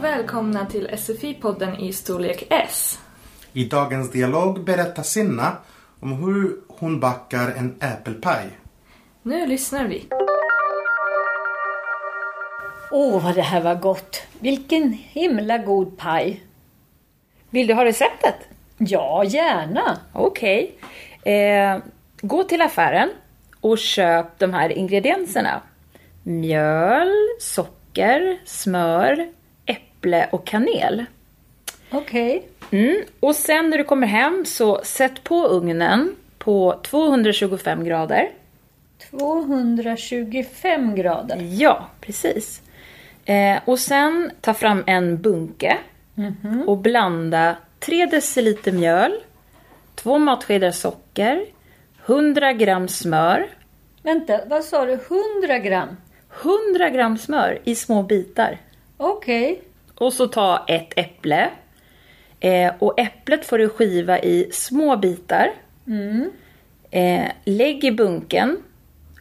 välkomna till SFI-podden i storlek S. I dagens dialog berättar Sinna om hur hon bakar en äppelpaj. Nu lyssnar vi. Åh, vad det här var gott! Vilken himla god paj! Vill du ha receptet? Ja, gärna. Okej. Eh, gå till affären och köp de här ingredienserna. Mjöl, socker, smör, äpple och kanel. Okej. Mm. Och sen när du kommer hem så sätt på ugnen på 225 grader. 225 grader. Ja, precis. Eh, och sen ta fram en bunke och blanda 3 deciliter mjöl, 2 matskedar socker, 100 gram smör, Vänta, vad sa du? 100 gram? 100 gram smör i små bitar. Okej. Och så ta ett äpple. Eh, och äpplet får du skiva i små bitar. Eh, lägg i bunken.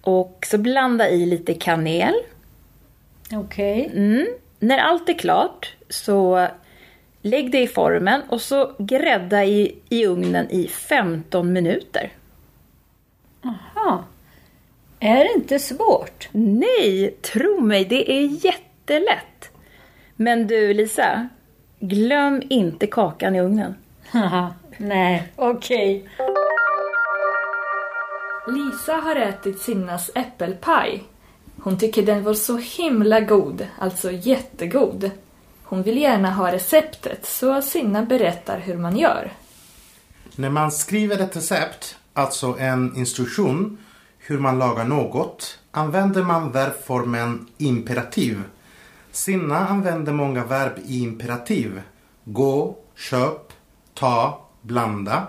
Och så blanda i lite kanel. Okej. Mm. När allt är klart så lägg det i formen och så grädda i, i ugnen i 15 minuter. Aha. Är det inte svårt? Nej, tro mig, det är jättelätt. Men du Lisa, glöm inte kakan i ugnen. Nej, okej. Lisa har ätit Sinnas äppelpaj. Hon tycker den var så himla god, alltså jättegod. Hon vill gärna ha receptet, så Sinna berättar hur man gör. När man skriver ett recept, alltså en instruktion, hur man lagar något, använder man verbformen imperativ. Sinna använder många verb i imperativ. Gå, köp, ta, blanda.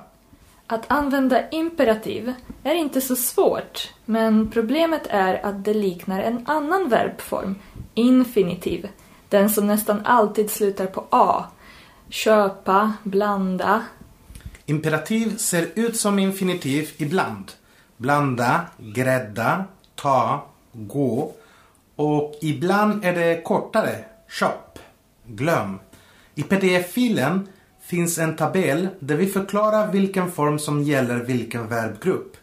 Att använda imperativ är inte så svårt, men problemet är att det liknar en annan verbform, infinitiv, den som nästan alltid slutar på a. Köpa, blanda. Imperativ ser ut som infinitiv ibland. Blanda, grädda, ta, gå. Och ibland är det kortare. Köp, glöm. I pdf-filen finns en tabell där vi förklarar vilken form som gäller vilken verbgrupp.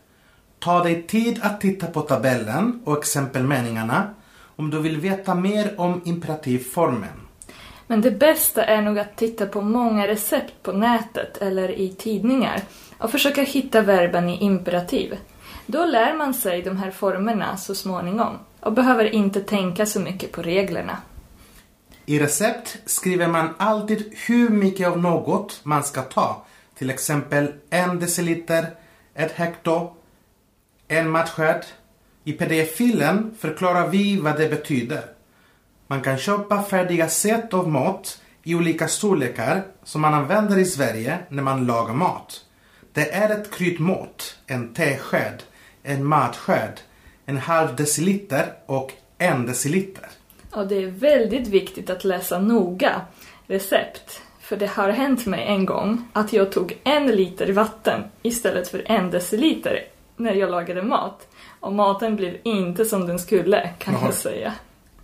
Ta dig tid att titta på tabellen och exempelmeningarna om du vill veta mer om imperativformen. Men det bästa är nog att titta på många recept på nätet eller i tidningar och försöka hitta verben i imperativ. Då lär man sig de här formerna så småningom och behöver inte tänka så mycket på reglerna. I recept skriver man alltid hur mycket av något man ska ta. Till exempel en deciliter, ett hekto, en matsked. I pdf-filen förklarar vi vad det betyder. Man kan köpa färdiga set av mat i olika storlekar som man använder i Sverige när man lagar mat. Det är ett kryddmått, en tesked, en matsked, en halv deciliter och en deciliter. Och det är väldigt viktigt att läsa noga recept. För det har hänt mig en gång att jag tog en liter vatten istället för en deciliter när jag lagade mat. Och maten blev inte som den skulle, kan Jaha. jag säga.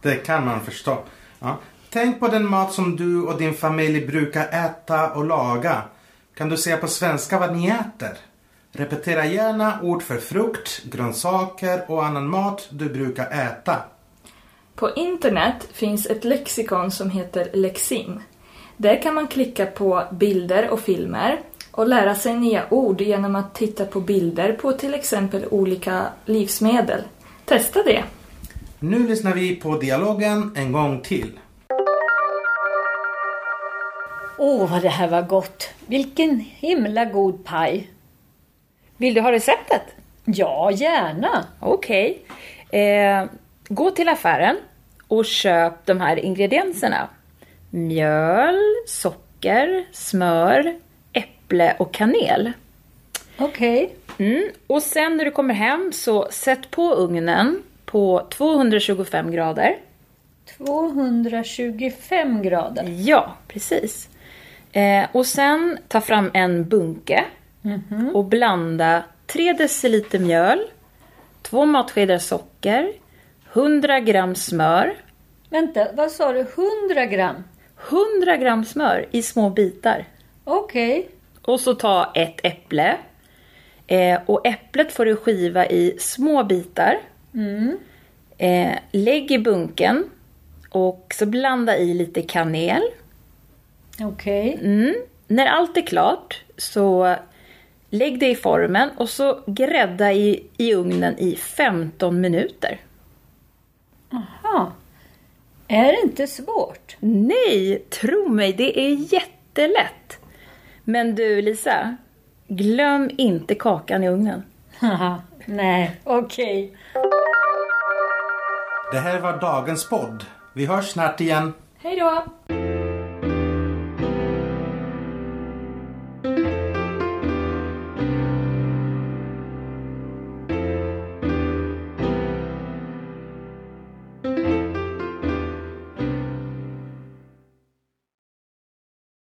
Det kan man förstå. Ja. Tänk på den mat som du och din familj brukar äta och laga. Kan du säga på svenska vad ni äter? Repetera gärna ord för frukt, grönsaker och annan mat du brukar äta. På internet finns ett lexikon som heter Lexin. Där kan man klicka på bilder och filmer och lära sig nya ord genom att titta på bilder på till exempel olika livsmedel. Testa det! Nu lyssnar vi på dialogen en gång till. Åh, vad det här var gott! Vilken himla god paj! Vill du ha receptet? Ja, gärna. Okej. Eh, gå till affären och köp de här ingredienserna. Mjöl, socker, smör, äpple och kanel. Okej. Mm. Och sen när du kommer hem så sätt på ugnen på 225 grader. 225 grader. Ja, precis. Eh, och sen ta fram en bunke och blanda 3 deciliter mjöl, 2 matskedar socker, 100 gram smör, Vänta, vad sa du? 100 gram? 100 gram smör i små bitar. Okej. Och så ta ett äpple. Eh, och äpplet får du skiva i små bitar. Eh, lägg i bunken. Och så blanda i lite kanel. Okej. Mm. När allt är klart så lägg det i formen och så grädda i, i ugnen i 15 minuter. Ja. Är det inte svårt? Nej, tro mig, det är jättelätt. Men du Lisa, glöm inte kakan i ugnen. Haha. Nej, okej. Det här var dagens podd. Vi hörs snart igen. Hej då!